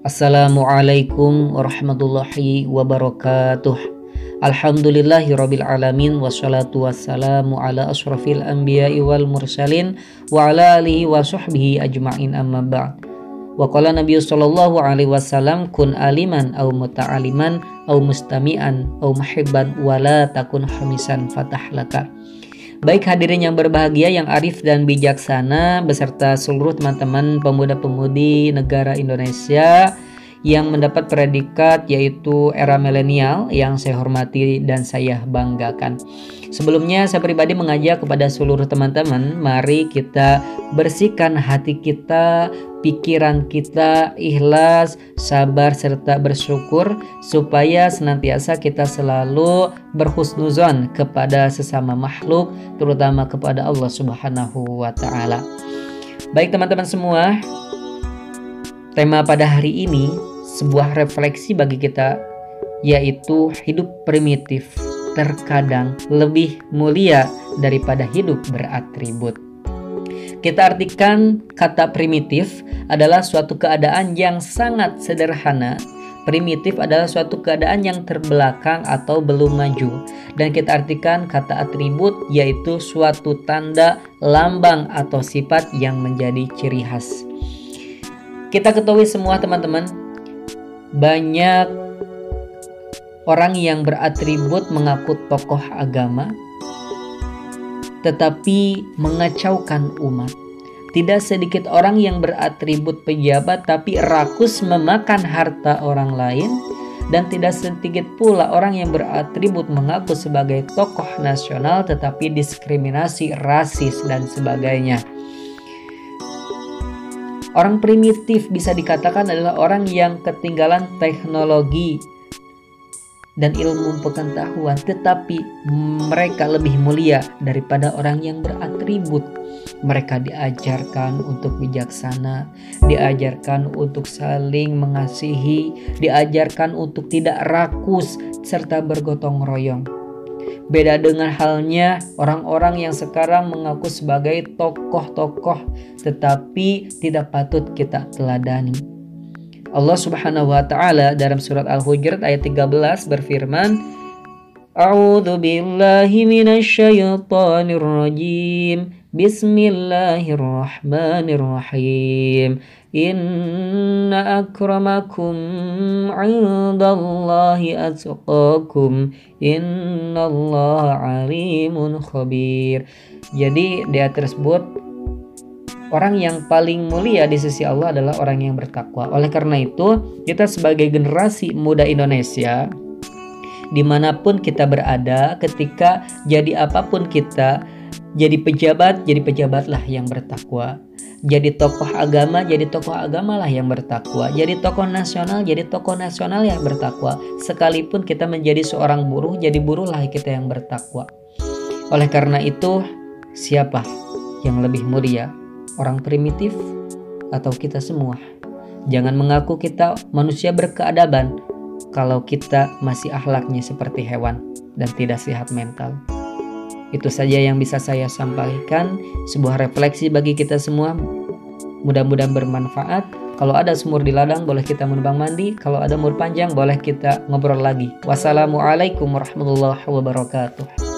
Assalamualaikum warahmatullahi wabarakatuh. Alhamdulillahirabbil alamin wassalatu wassalamu ala asrafil anbiya'i wal mursalin wa ala alihi wa sahbihi ajma'in amma ba'd. Wa qala Nabi sallallahu alaihi wasallam kun aliman au muta'aliman au mustami'an au muhibban wa la takun hamisan fatahlaka. Baik hadirin yang berbahagia, yang arif dan bijaksana beserta seluruh teman-teman pemuda-pemudi negara Indonesia yang mendapat predikat yaitu era milenial yang saya hormati dan saya banggakan. Sebelumnya saya pribadi mengajak kepada seluruh teman-teman, mari kita bersihkan hati kita, pikiran kita ikhlas, sabar serta bersyukur supaya senantiasa kita selalu berhusnuzon kepada sesama makhluk, terutama kepada Allah Subhanahu wa taala. Baik teman-teman semua, tema pada hari ini sebuah refleksi bagi kita yaitu hidup primitif terkadang lebih mulia daripada hidup beratribut. Kita artikan kata primitif adalah suatu keadaan yang sangat sederhana. Primitif adalah suatu keadaan yang terbelakang atau belum maju. Dan kita artikan kata atribut yaitu suatu tanda, lambang atau sifat yang menjadi ciri khas. Kita ketahui semua teman-teman, banyak orang yang beratribut mengaku tokoh agama, tetapi mengacaukan umat. Tidak sedikit orang yang beratribut pejabat tapi rakus memakan harta orang lain dan tidak sedikit pula orang yang beratribut mengaku sebagai tokoh nasional tetapi diskriminasi rasis dan sebagainya. Orang primitif bisa dikatakan adalah orang yang ketinggalan teknologi dan ilmu pengetahuan, tetapi mereka lebih mulia daripada orang yang beratribut. Mereka diajarkan untuk bijaksana, diajarkan untuk saling mengasihi, diajarkan untuk tidak rakus serta bergotong royong. Beda dengan halnya orang-orang yang sekarang mengaku sebagai tokoh-tokoh, tetapi tidak patut kita teladani. Allah Subhanahu wa taala dalam surat Al-Hujurat ayat 13 berfirman A'udzu billahi minasyaitonir rajim Bismillahirrahmanirrahim. Inna akramakum 'indallahi atqakum. Innallaha alimun khabir. Jadi di atas tersebut orang yang paling mulia di sisi Allah adalah orang yang bertakwa. Oleh karena itu, kita sebagai generasi muda Indonesia, di mana pun kita berada, ketika jadi apa pun kita, jadi pejabat, jadi pejabatlah yang bertakwa. Jadi tokoh agama, jadi tokoh agamalah yang bertakwa. Jadi tokoh nasional, jadi tokoh nasional yang bertakwa. Sekalipun kita menjadi seorang buruh, jadi buruhlah kita yang bertakwa. Oleh karena itu, siapa yang lebih mulia? orang primitif, atau kita semua. Jangan mengaku kita manusia berkeadaban kalau kita masih akhlaknya seperti hewan dan tidak sehat mental. Itu saja yang bisa saya sampaikan, sebuah refleksi bagi kita semua. Mudah-mudahan bermanfaat. Kalau ada sumur di ladang boleh kita menumpang mandi, kalau ada mur panjang boleh kita ngobrol lagi. Wassalamualaikum warahmatullahi wabarakatuh.